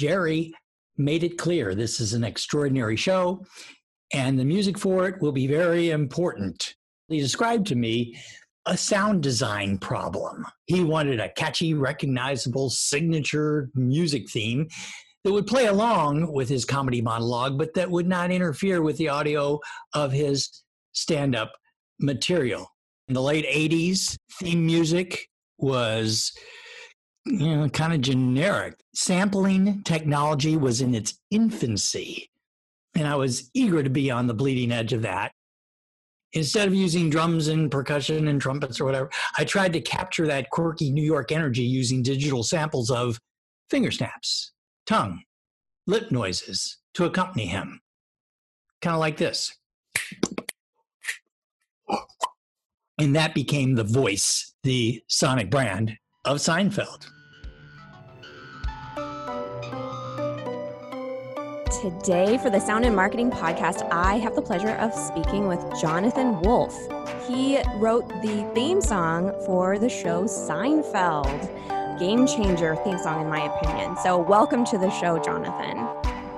Jerry made it clear this is an extraordinary show and the music for it will be very important. He described to me a sound design problem. He wanted a catchy, recognizable signature music theme that would play along with his comedy monologue, but that would not interfere with the audio of his stand up material. In the late 80s, theme music was you know, kind of generic. Sampling technology was in its infancy, and I was eager to be on the bleeding edge of that. Instead of using drums and percussion and trumpets or whatever, I tried to capture that quirky New York energy using digital samples of finger snaps, tongue, lip noises to accompany him. Kind of like this. And that became the voice, the sonic brand of Seinfeld. Today, for the Sound and Marketing Podcast, I have the pleasure of speaking with Jonathan Wolf. He wrote the theme song for the show Seinfeld. Game changer theme song, in my opinion. So, welcome to the show, Jonathan.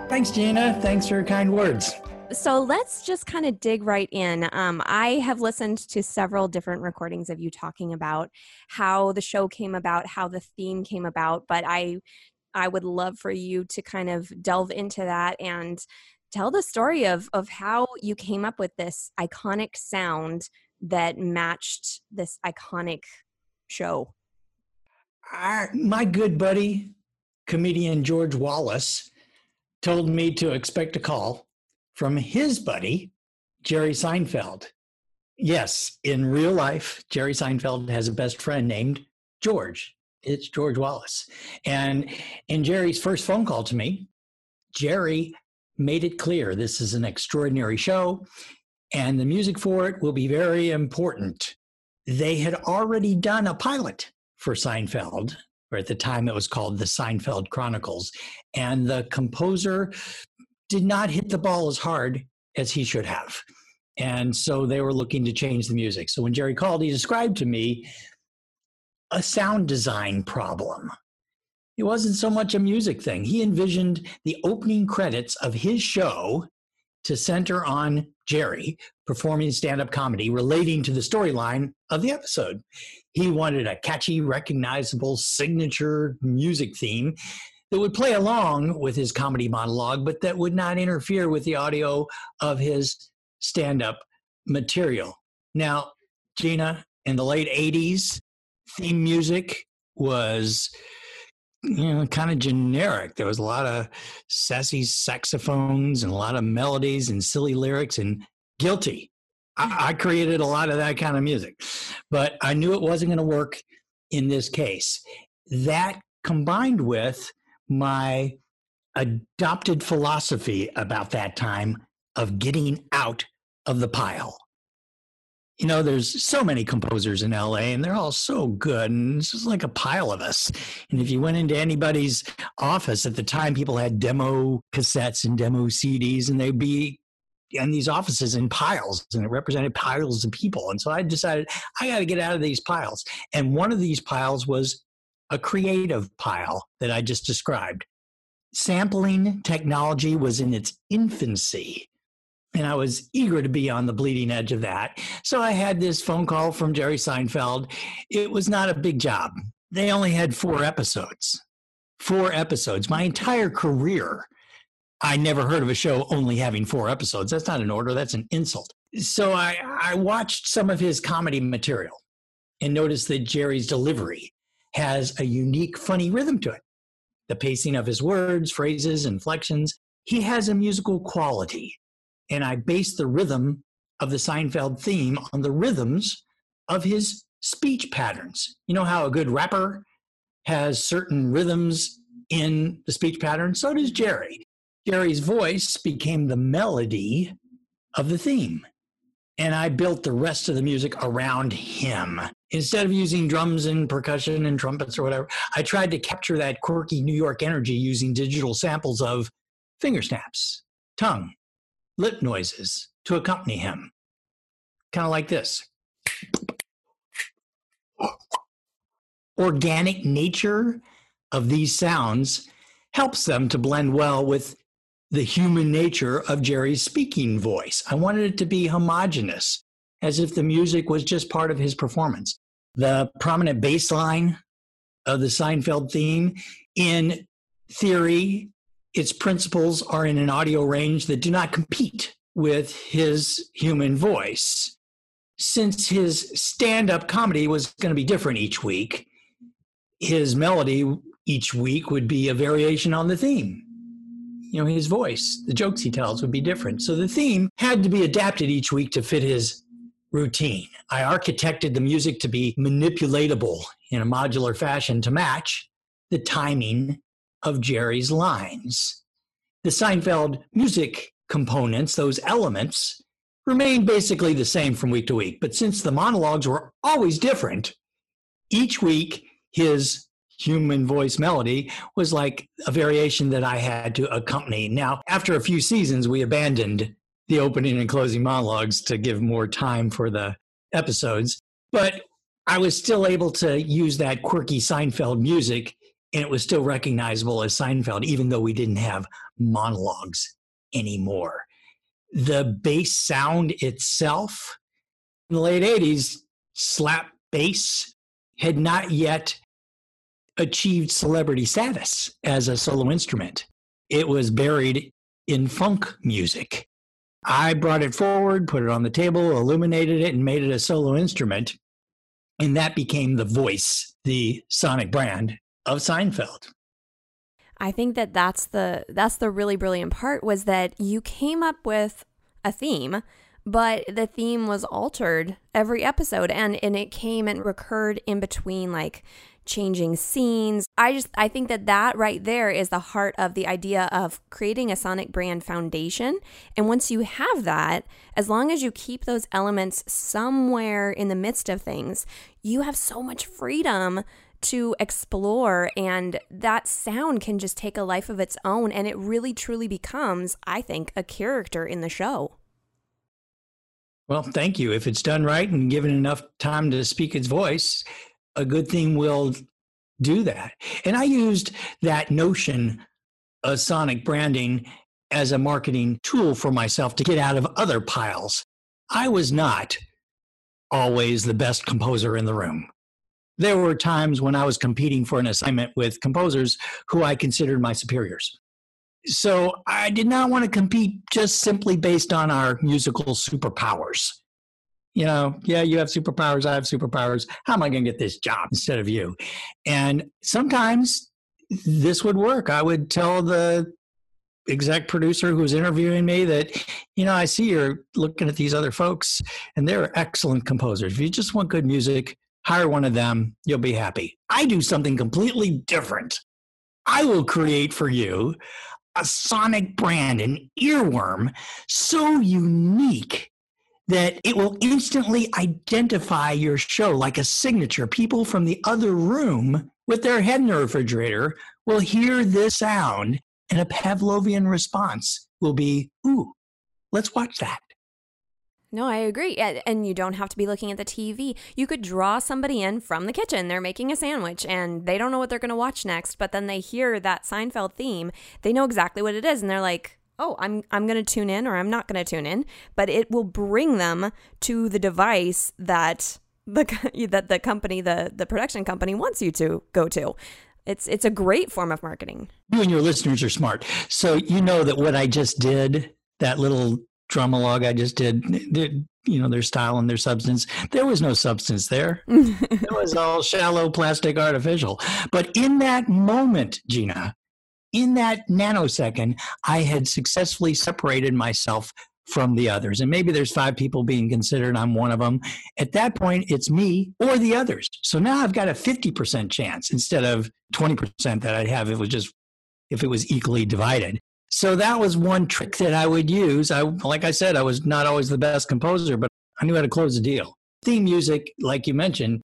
Thanks, Jeanna. Thanks for your kind words so let's just kind of dig right in. Um, I have listened to several different recordings of you talking about how the show came about, how the theme came about, but I I would love for you to kind of delve into that and tell the story of of how you came up with this iconic sound that matched this iconic show. Our, my good buddy, comedian George Wallace, told me to expect a call from his buddy, Jerry Seinfeld. Yes, in real life, Jerry Seinfeld has a best friend named George. It's George Wallace. And in Jerry's first phone call to me, Jerry made it clear this is an extraordinary show and the music for it will be very important. They had already done a pilot for Seinfeld, or at the time it was called the Seinfeld Chronicles, and the composer did not hit the ball as hard as he should have. And so they were looking to change the music. So when Jerry called, he described to me a sound design problem. It wasn't so much a music thing. He envisioned the opening credits of his show to center on Jerry performing stand up comedy relating to the storyline of the episode. He wanted a catchy, recognizable signature music theme that would play along with his comedy monologue, but that would not interfere with the audio of his stand up material. Now, Jeanna, in the late 80s, theme music was you know kind of generic. There was a lot of sassy saxophones and a lot of melodies and silly lyrics and guilty. I, hmm. I created a lot of that kind of music. But i knew it wasn't going to work in this case. That combined with my adopted philosophy about that time of getting out of the pile. You know, there's so many composers in LA and they're all so good. And it's just like a pile of us. And if you went into anybody's office at the time, people had demo cassettes and demo CDs, and they'd be in these offices in piles, and it represented piles of people. And so I decided I got to get out of these piles. And one of these piles was a creative pile that I just described. Sampling technology was in its infancy, and I was eager to be on the bleeding edge of that. So I had this phone call from Jerry Seinfeld. It was not a big job. They only had four episodes. Four episodes. My entire career, I never heard of a show only having four episodes. That's not an order, that's an insult. So I, I watched some of his comedy material and noticed that Jerry's delivery has a unique, funny rhythm to it. The pacing of his words, phrases, inflections, he has a musical quality. And I based the rhythm of the Seinfeld theme on the rhythms of his speech patterns. You know how a good rapper has certain rhythms in the speech pattern? So does Jerry. Jerry's voice became the melody of the theme and I built the rest of the music around him. Instead of using drums and percussion and trumpets or whatever, I tried to capture that quirky New York energy using digital samples of finger snaps, tongue, lip noises to accompany him. Kind of like this. Organic nature of these sounds helps them to blend well with the human nature of Jerry's speaking voice. I wanted it to be homogenous, as if the music was just part of his performance. The prominent bass line of the Seinfeld theme, in theory, its principles are in an audio range that do not compete with his human voice. Since his stand up comedy was going to be different each week, his melody each week would be a variation on the theme. You know, his voice, the jokes he tells would be different. So the theme had to be adapted each week to fit his routine. I architected the music to be manipulatable in a modular fashion to match the timing of Jerry's lines. The Seinfeld music components, those elements, remained basically the same from week to week. But since the monologues were always different, each week his human voice melody was like a variation that I had to accompany. Now, after a few seasons, we abandoned the opening and closing monologues to give more time for the episodes. But I was still able to use that quirky Seinfeld music, and it was still recognizable as Seinfeld, even though we didn't have monologues anymore. The bass sound itself in the late 80s, slap bass had not yet achieved celebrity status as a solo instrument. It was buried in funk music. I brought it forward, put it on the table, illuminated it, and made it a solo instrument. And that became the voice, the sonic brand of Seinfeld. I think that that's the that's the really brilliant part was that you came up with a theme, but the theme was altered every episode and and it came and recurred in between like changing scenes. I just I think that that right there is the heart of the idea of creating a sonic brand foundation. And once you have that, as long as you keep those elements somewhere in the midst of things, you have so much freedom to explore and that sound can just take a life of its own and it really truly becomes I think a character in the show. Well, thank you. If it's done right and given enough time to speak its voice, a good thing will do that. And I used that notion of sonic branding as a marketing tool for myself to get out of other piles. I was not always the best composer in the room. There were times when I was competing for an assignment with composers who I considered my superiors. So I did not want to compete just simply based on our musical superpowers you know, yeah, you have superpowers, I have superpowers. How am I going to get this job instead of you? And sometimes this would work. I would tell the exec producer who was interviewing me that, you know, I see you're looking at these other folks and they're excellent composers. If you just want good music, hire one of them, you'll be happy. I do something completely different. I will create for you a sonic brand, an earworm so unique that it will instantly identify your show like a signature. People from the other room with their head in the refrigerator will hear this sound, and a Pavlovian response will be, Ooh, let's watch that. No, I agree. And you don't have to be looking at the TV. You could draw somebody in from the kitchen. They're making a sandwich and they don't know what they're going to watch next, but then they hear that Seinfeld theme. They know exactly what it is and they're like, oh, I'm I'm going to tune in or I'm not going to tune in, but it will bring them to the device that the that the company the the production company wants you to go to. It's it's a great form of marketing. You and your listeners are smart. So you know that what I just did, that little drumalogue I just did, you know, their style and their substance. There was no substance there. it was all shallow plastic artificial. But in that moment, Jeanna, in that nanosecond, I had successfully separated myself from the others. And maybe there's five people being considered. I'm one of them. At that point, it's me or the others. So now I've got a 50% chance instead of 20% that I'd have if it was just if it was equally divided. So that was one trick that I would use. I like I said, I was not always the best composer, but I knew how to close a deal. Theme music, like you mentioned,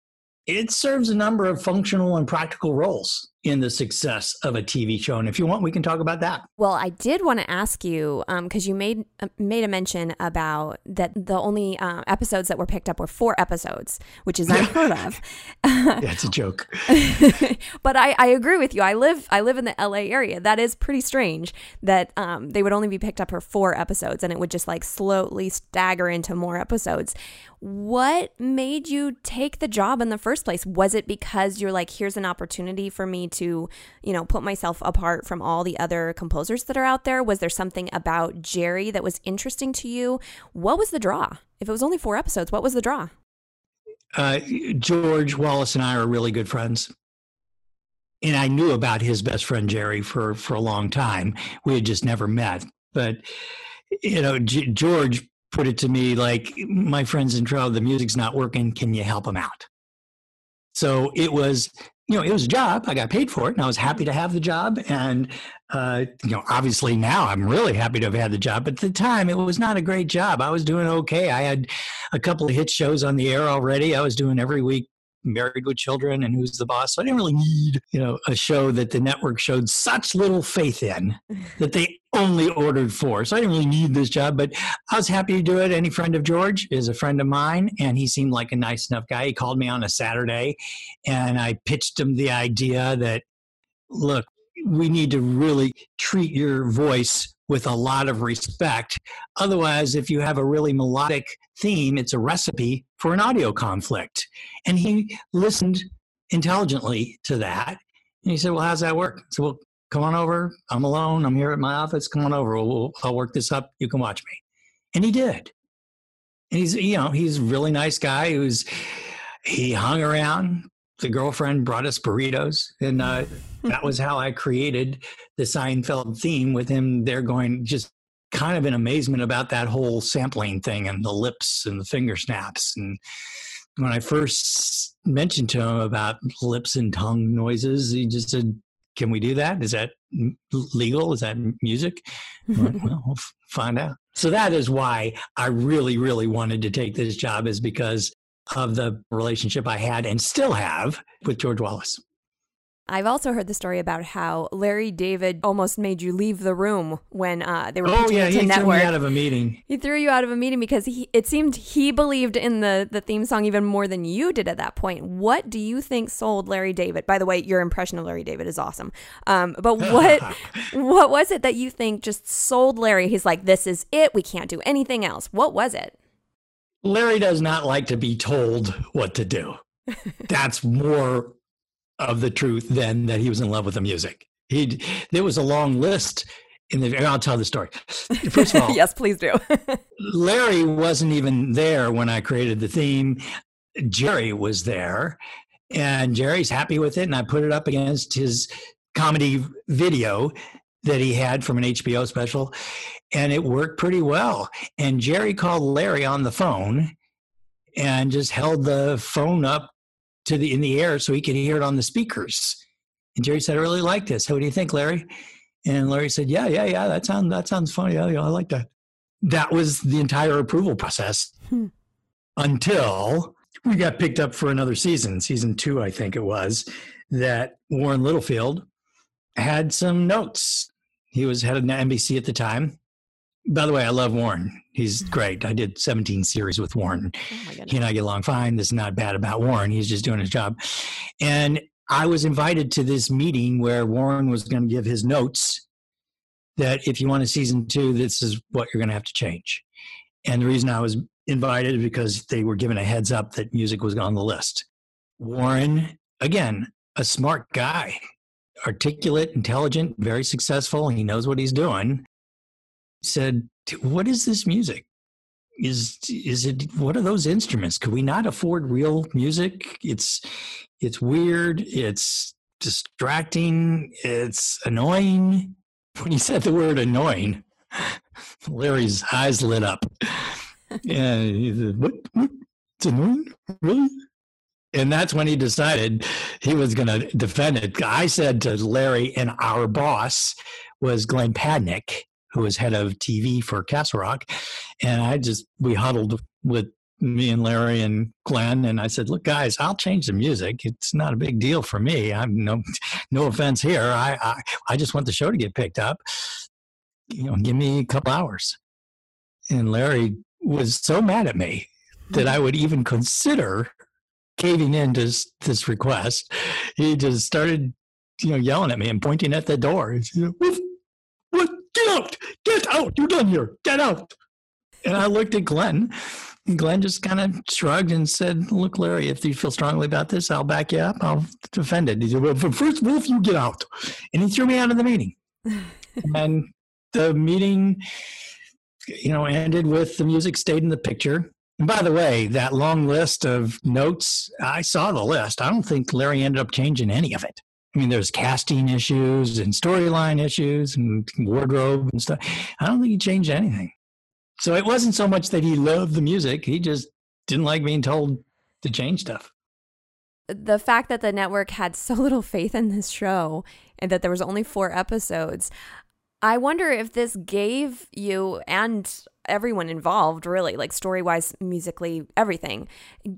it serves a number of functional and practical roles in the success of a TV show. And if you want, we can talk about that. Well, I did want to ask you because um, you made uh, made a mention about that the only uh, episodes that were picked up were four episodes, which is unheard of. yeah, it's a joke. but I, I agree with you. I live I live in the LA area. That is pretty strange that um, they would only be picked up for four episodes, and it would just like slowly stagger into more episodes. What made you take the job in the first place? Was it because you're like, here's an opportunity for me to, you know, put myself apart from all the other composers that are out there? Was there something about Jerry that was interesting to you? What was the draw? If it was only four episodes, what was the draw? Uh, George Wallace and I are really good friends. And I knew about his best friend Jerry for, for a long time. We had just never met. But, you know, G- George put it to me like, my friend's in trouble, the music's not working. Can you help him out? So it was, you know, it was a job. I got paid for it and I was happy to have the job. And, uh, you know, obviously now I'm really happy to have had the job. But at the time, it was not a great job. I was doing okay. I had a couple of hit shows on the air already. I was doing every week Married with Children and Who's the Boss. So I didn't really need, you know, a show that the network showed such little faith in that they only ordered four. So I didn't really need this job, but I was happy to do it. Any friend of George is a friend of mine, and he seemed like a nice enough guy. He called me on a Saturday, and I pitched him the idea that, look, we need to really treat your voice with a lot of respect. Otherwise, if you have a really melodic theme, it's a recipe for an audio conflict. And he listened intelligently to that. And he said, Well, how's that work? So, well, come on over. I'm alone. I'm here at my office. Come on over. We'll, I'll work this up. You can watch me. And he did. And he's, you know, he's a really nice guy who's, he hung around. The girlfriend brought us burritos. And uh, that was how I created the Seinfeld theme with him They're going just kind of in amazement about that whole sampling thing and the lips and the finger snaps. And when I first mentioned to him about lips and tongue noises, he just said, Can we do that? Is that legal? Is that music? well, we'll find out. So that is why I really, really wanted to take this job, is because of the relationship I had and still have with George Wallace. I've also heard the story about how Larry David almost made you leave the room when uh, they were. Oh yeah, he network. threw me out of a meeting. He threw you out of a meeting because he, it seemed he believed in the the theme song even more than you did at that point. What do you think sold Larry David? By the way, your impression of Larry David is awesome. Um, but what what was it that you think just sold Larry? He's like, this is it. We can't do anything else. What was it? Larry does not like to be told what to do. That's more of the truth than that he was in love with the music. He there was a long list in the. I'll tell the story. First of all, yes, please do. Larry wasn't even there when I created the theme. Jerry was there, and Jerry's happy with it. And I put it up against his comedy video that he had from an HBO special, and it worked pretty well. And Jerry called Larry on the phone and just held the phone up to the in the air so he could hear it on the speakers. And Jerry said, "I really like this. What do you think, Larry?" And Larry said, "Yeah, yeah, yeah. That sounds that sounds funny. Yeah, yeah, I like that." That was the entire approval process hmm. until we got picked up for another season, season two, I think it was. That Warren Littlefield had some notes. He was head of NBC at the time, by the way, I love Warren. He's mm-hmm. great. I did 17 series with Warren. Oh he and I get along fine. This is not bad about Warren. He's just doing his job. And I was invited to this meeting where Warren was going to give his notes that if you want a season two, this is what you're going to have to change. And the reason I was invited is because they were given a heads up that music was on the list. Warren, again, a smart guy, articulate, intelligent, very successful. He knows what he's doing said, "What is this music? Is is it what are those instruments? Could we not afford real music? It's it's weird. It's distracting. It's annoying." When he said the word annoying, Larry's eyes lit up. and he said, "What? what? It's annoying, really?" And that's when he decided he was going to defend it. I said to Larry, and our boss was Glenn Padnick, who was head of TV for Castle Rock, and I just we huddled with me and Larry and Glenn, and I said, "Look, guys, I'll change the music. It's not a big deal for me. I'm no, no offense here. I, I, I just want the show to get picked up. You know, give me a couple hours." And Larry was so mad at me that I would even consider caving in to this, request. He just started, you know, yelling at me and pointing at the door. He said, what, what? Get out! Get out! You're done here. Get out! And I looked at Glenn. And Glenn just kind of shrugged and said, Look, Larry, if you feel strongly about this, I'll back you up. I'll defend it. He said, Well, first, Wolf, you get out. And he threw me out of the meeting. and the meeting, you know, ended with the music stayed in the picture. And by the way, that long list of notes, I saw the list. I don't think Larry ended up changing any of it. I mean, there's casting issues and storyline issues and wardrobe and stuff. I don't think he changed anything. So it wasn't so much that he loved the music, he just didn't like being told to change stuff. The fact that the network had so little faith in this show and that there was only four episodes, I wonder if this gave you and everyone involved, really, like story wise, musically, everything,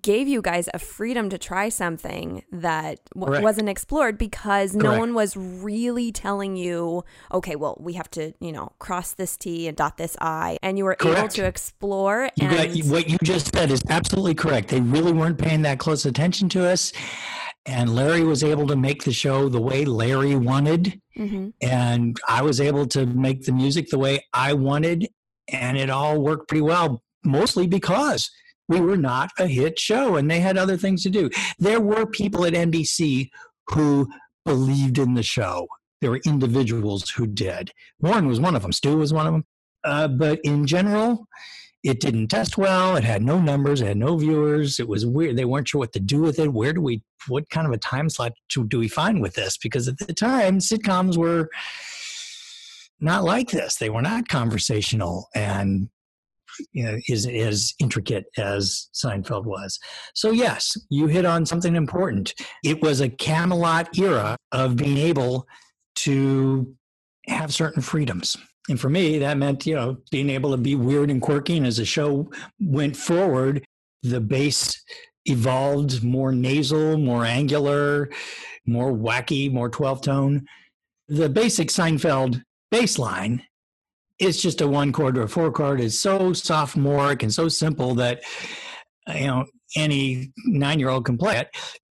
gave you guys a freedom to try something that w- wasn't explored because Correct. no one was really telling you, okay, well, we have to, you know, cross this T and dot this I. And you were correct. able to explore. You and- got, what you just said is absolutely correct. They really weren't paying that close attention to us and Larry was able to make the show the way Larry wanted. Mm-hmm. And I was able to make the music the way I wanted and it all worked pretty well, mostly because we were not a hit show and they had other things to do. There were people at NBC who believed in the show. There were individuals who did. Warren was one of them, Stu was one of them. Uh, but in general, it didn't test well. It had no numbers. It had no viewers. It was weird. They weren't sure what to do with it. Where do we, what kind of a time slot do we find with this? Because at the time, sitcoms were not like this. They were not conversational and you know, is as intricate as Seinfeld was. So yes, you hit on something important. It was a Camelot era of being able to have certain freedoms. And for me, that meant, you know, being able to be weird and quirky. And as the show went forward, the bass evolved more nasal, more angular, more wacky, more 12 tone. The basic Seinfeld bass line it's just a one chord or a four chord. Is so sophomoric and so simple that you know any nine year old can play it.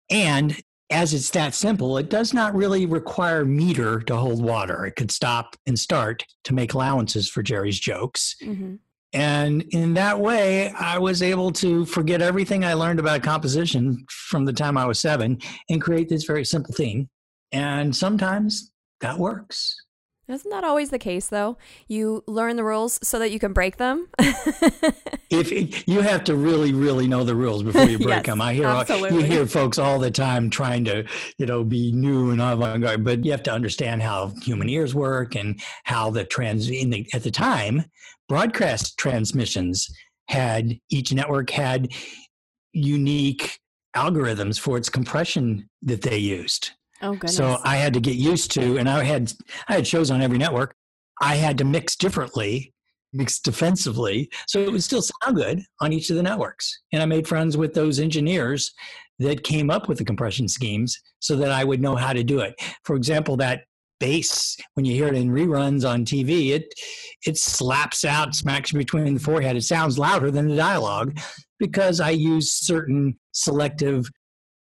And as it's that simple it does not really require meter to hold water. It could stop and start to make allowances for jerry's jokes. Mm-hmm. and in that way i was able to forget everything i learned about composition from the time i was seven and create this very simple theme. And sometimes that works isn't that always the case, though? You learn the rules so that you can break them. if you have to really, really know the rules before you break yes, them, I hear absolutely. you hear folks all the time trying to, you know, be new and avant-garde, but you have to understand how human ears work and how the trans. The, at the time, broadcast transmissions had each network had unique algorithms for its compression that they used. Oh, goodness. So I had to get used to, and I had I had shows on every network. I had to mix differently, mix defensively, so it would still sound good on each of the networks. And I made friends with those engineers that came up with the compression schemes, so that I would know how to do it. For example, that bass when you hear it in reruns on TV, it it slaps out, smacks between the forehead. It sounds louder than the dialogue because I use certain selective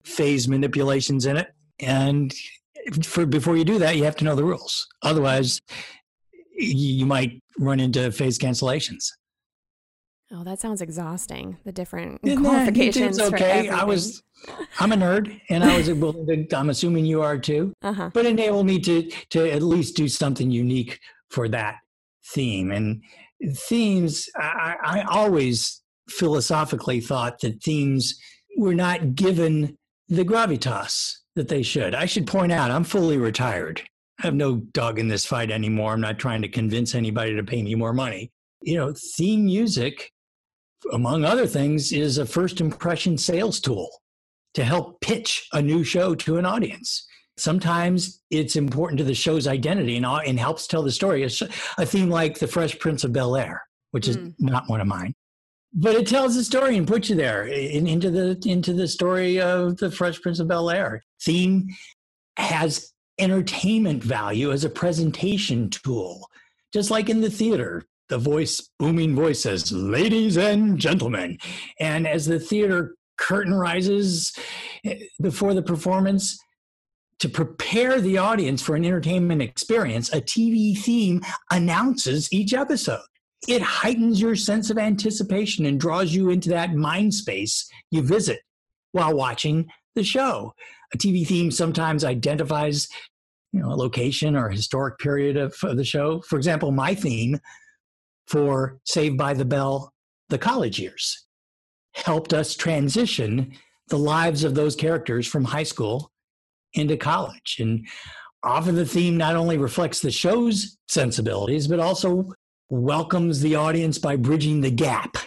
phase manipulations in it and for before you do that, you have to know the rules. Otherwise, you might run into phase cancellations. Oh, that sounds exhausting. The different Isn't qualifications. It's okay. I was, I'm a nerd, and I was able to. I'm assuming you are too. Uh-huh. But enable me to to at least do something unique for that theme. And themes, I, I always philosophically thought that themes were not given the gravitas that they should. I should point out, I'm fully retired. I have no dog in this fight anymore. I'm not trying to convince anybody to pay me more money. You know, theme music, among other things, is a first impression sales tool to help pitch a new show to an audience. Sometimes it's important to the show's identity and, and helps tell the story. A theme like The Fresh Prince of Bel Air, which is mm. not one of mine, but it tells the story and puts you there in, into the into the story of the Fresh Prince of Bel Air. Theme has entertainment value as a presentation tool, just like in the theater. The voice, booming voice says, "Ladies and gentlemen," and as the theater curtain rises eh, before the performance, to prepare the audience for an entertainment experience, a TV theme announces each episode. It heightens your sense of anticipation and draws you into that mind space you visit while watching the show. A TV theme sometimes identifies you know, a location or a historic period of, of the show. For example, my theme for Saved by the Bell, the college years, helped us transition the lives of those characters from high school into college. And often the theme not only reflects the show's sensibilities, but also welcomes the audience by bridging the gap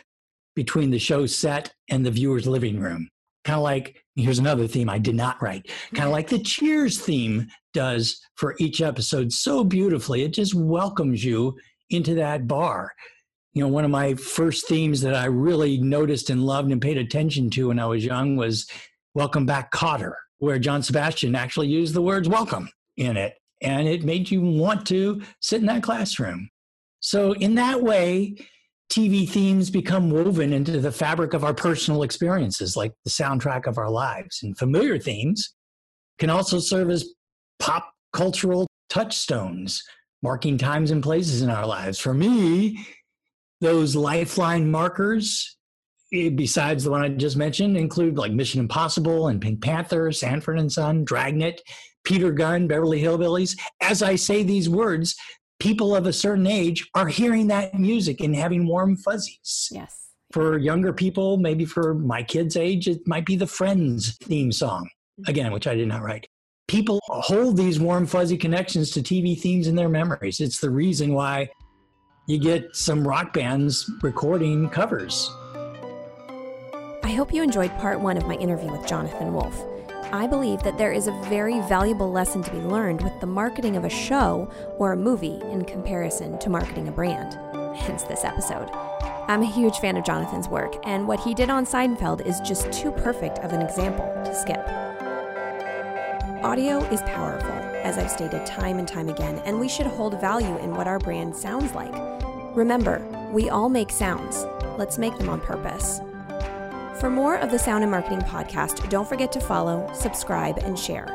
between the show set and the viewer's living room. Kind of like, here's another theme I did not write, kind of like the Cheers theme does for each episode so beautifully. It just welcomes you into that bar. You know, one of my first themes that I really noticed and loved and paid attention to when I was young was Welcome Back, Kotter, where John Sebastian actually used the words welcome in it. And it made you want to sit in that classroom. So, in that way, TV themes become woven into the fabric of our personal experiences, like the soundtrack of our lives. And familiar themes can also serve as pop cultural touchstones, marking times and places in our lives. For me, those lifeline markers eh, besides the one I just mentioned, include like Mission Impossible and Pink Panther, Sanford and Son, Dragnet, Peter Gunn, Beverly Hillbillies. As I say these words, people of a certain age are hearing that music and having warm fuzzies. Yes. For younger people, maybe for my kids' age, it might be the Friends theme song, again, which I did not write. People hold these warm, fuzzy connections to TV themes in their memories. It's the reason why you get some rock bands recording covers I hope you enjoyed part one of my interview with Jonathan Wolf. I believe that there is a very valuable lesson to be learned with the marketing of a show or a movie in comparison to marketing a brand, hence this episode. I'm a huge fan of Jonathan's work, and what he did on Seinfeld is just too perfect of an example to skip. Audio is powerful, as I've stated time and time again, and we should hold value in what our brand sounds like. Remember, we all make sounds. Let's make them on purpose. For more of the Sound and Marketing podcast, don't forget to follow, subscribe, and share.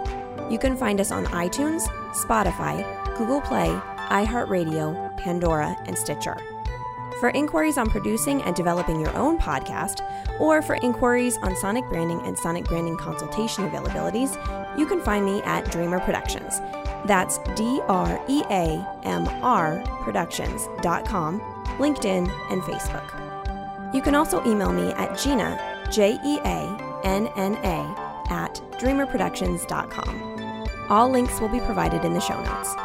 You can find us on iTunes, Spotify, Google Play, iHeartRadio, Pandora, and Stitcher. For inquiries on producing and developing your own podcast, or for inquiries on sonic branding and sonic branding consultation availabilities, you can find me at Dreamr Productions. That's D R E A M R Productions.com, LinkedIn, and Facebook. You can also email me at Jeanna J E A N N A, at dreamrproductions.com. All links will be provided in the show notes.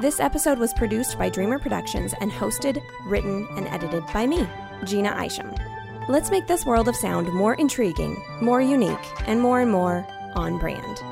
This episode was produced by Dreamr Productions and hosted, written, and edited by me, Jeanna Isham. Let's make this world of sound more intriguing, more unique, and more and more on brand.